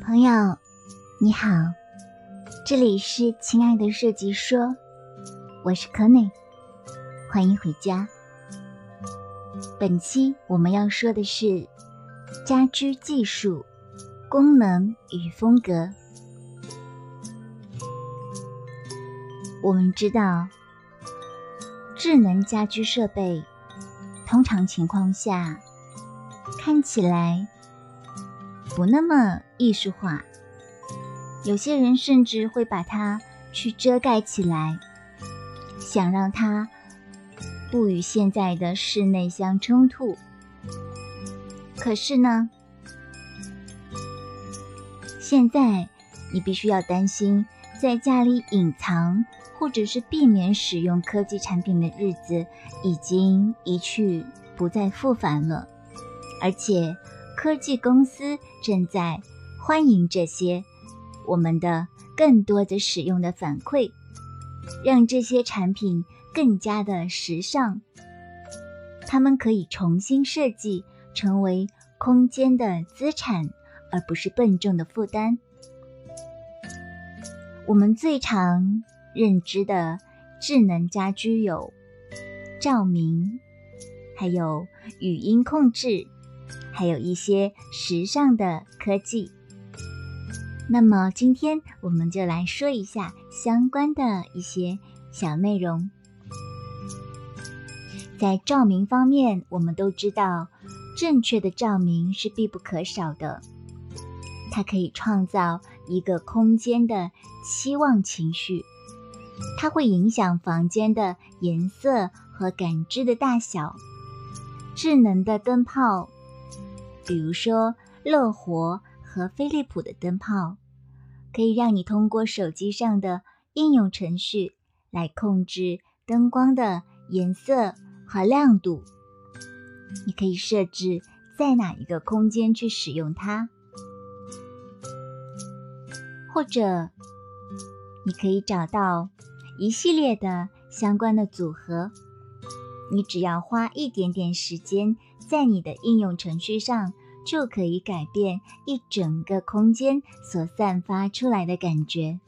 朋友，你好，这里是亲爱的设计说，我是可内，欢迎回家。本期我们要说的是家居技术、功能与风格。我们知道，智能家居设备通常情况下看起来。不那么艺术化，有些人甚至会把它去遮盖起来，想让它不与现在的室内相冲突。可是呢，现在你必须要担心，在家里隐藏或者是避免使用科技产品的日子已经一去不再复返了，而且。科技公司正在欢迎这些我们的更多的使用的反馈，让这些产品更加的时尚。他们可以重新设计，成为空间的资产，而不是笨重的负担。我们最常认知的智能家居有照明，还有语音控制。还有一些时尚的科技。那么今天我们就来说一下相关的一些小内容。在照明方面，我们都知道，正确的照明是必不可少的。它可以创造一个空间的期望情绪，它会影响房间的颜色和感知的大小。智能的灯泡。比如说，乐活和飞利浦的灯泡，可以让你通过手机上的应用程序来控制灯光的颜色和亮度。你可以设置在哪一个空间去使用它，或者你可以找到一系列的相关的组合。你只要花一点点时间，在你的应用程序上。就可以改变一整个空间所散发出来的感觉。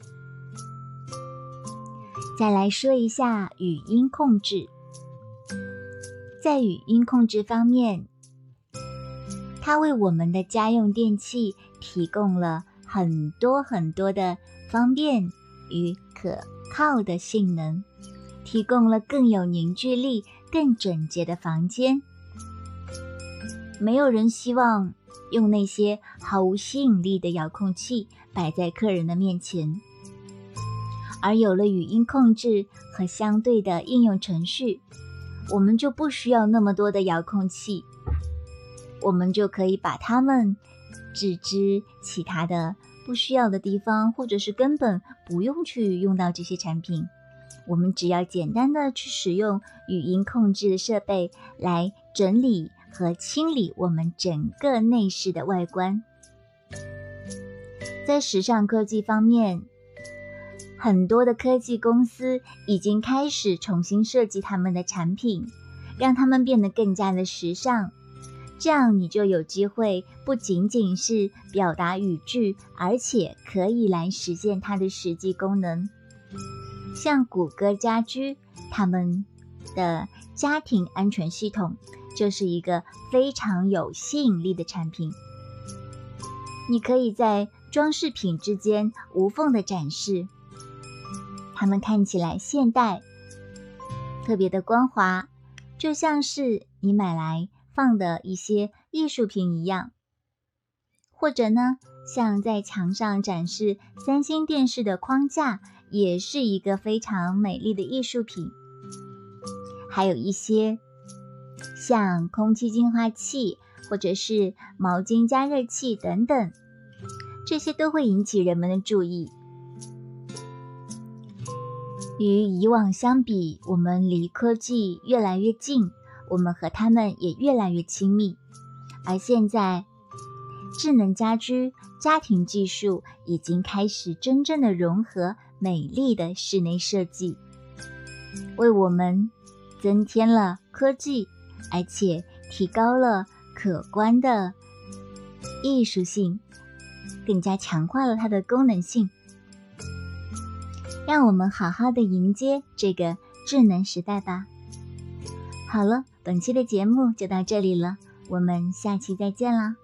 再来说一下语音控制，在语音控制方面，它为我们的家用电器提供了很多很多的方便与可靠的性能，提供了更有凝聚力、更整洁的房间。没有人希望用那些毫无吸引力的遥控器摆在客人的面前，而有了语音控制和相对的应用程序，我们就不需要那么多的遥控器，我们就可以把它们置之其他的不需要的地方，或者是根本不用去用到这些产品。我们只要简单的去使用语音控制的设备来整理。和清理我们整个内饰的外观。在时尚科技方面，很多的科技公司已经开始重新设计他们的产品，让他们变得更加的时尚。这样你就有机会不仅仅是表达语句，而且可以来实现它的实际功能。像谷歌家居，他们的家庭安全系统。就是一个非常有吸引力的产品。你可以在装饰品之间无缝的展示，它们看起来现代，特别的光滑，就像是你买来放的一些艺术品一样。或者呢，像在墙上展示三星电视的框架，也是一个非常美丽的艺术品。还有一些。像空气净化器或者是毛巾加热器等等，这些都会引起人们的注意。与以往相比，我们离科技越来越近，我们和他们也越来越亲密。而现在，智能家居、家庭技术已经开始真正的融合美丽的室内设计，为我们增添了科技。而且提高了可观的艺术性，更加强化了它的功能性。让我们好好的迎接这个智能时代吧。好了，本期的节目就到这里了，我们下期再见啦。